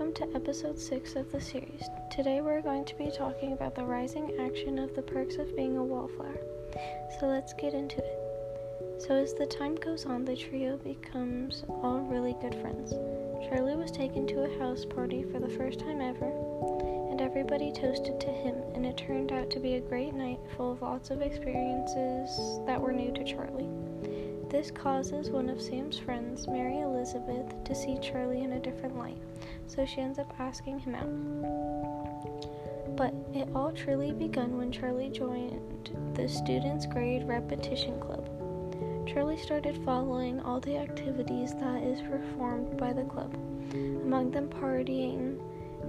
episode 6 of the series. Today we're going to be talking about the rising action of the perks of being a wallflower. So let's get into it. So, as the time goes on, the trio becomes all really good friends. Charlie was taken to a house party for the first time ever, and everybody toasted to him, and it turned out to be a great night full of lots of experiences that were new to Charlie. This causes one of Sam's friends, Mary Elizabeth, to see Charlie in a different light, so she ends up asking him out. But it all truly begun when Charlie joined the Students' Grade Repetition Club. Charlie started following all the activities that is performed by the club, among them partying,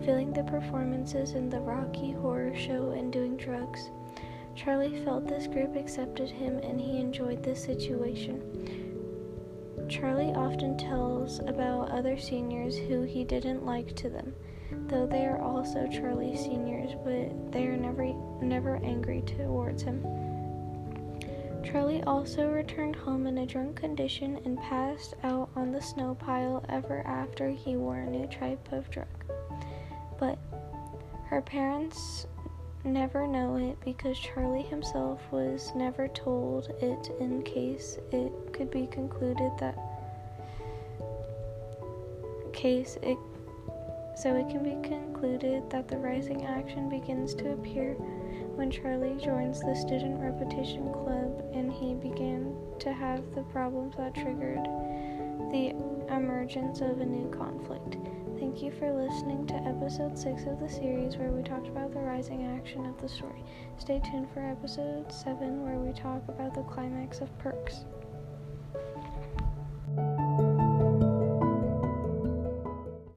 filling the performances in the Rocky Horror Show, and doing drugs. Charlie felt this group accepted him and he enjoyed this situation. Charlie often tells about other seniors who he didn't like to them, though they are also Charlie's seniors, but they are never never angry towards him. Charlie also returned home in a drunk condition and passed out on the snow pile ever after he wore a new type of drug. But her parents never know it because Charlie himself was never told it in case it could be concluded that case it so it can be concluded that the rising action begins to appear when Charlie joins the student repetition club and he began to have the problems that triggered the emergence of a new conflict. Thank you for listening to episode 6 of the series where we talked about the rising action of the story. Stay tuned for episode 7 where we talk about the climax of Perks.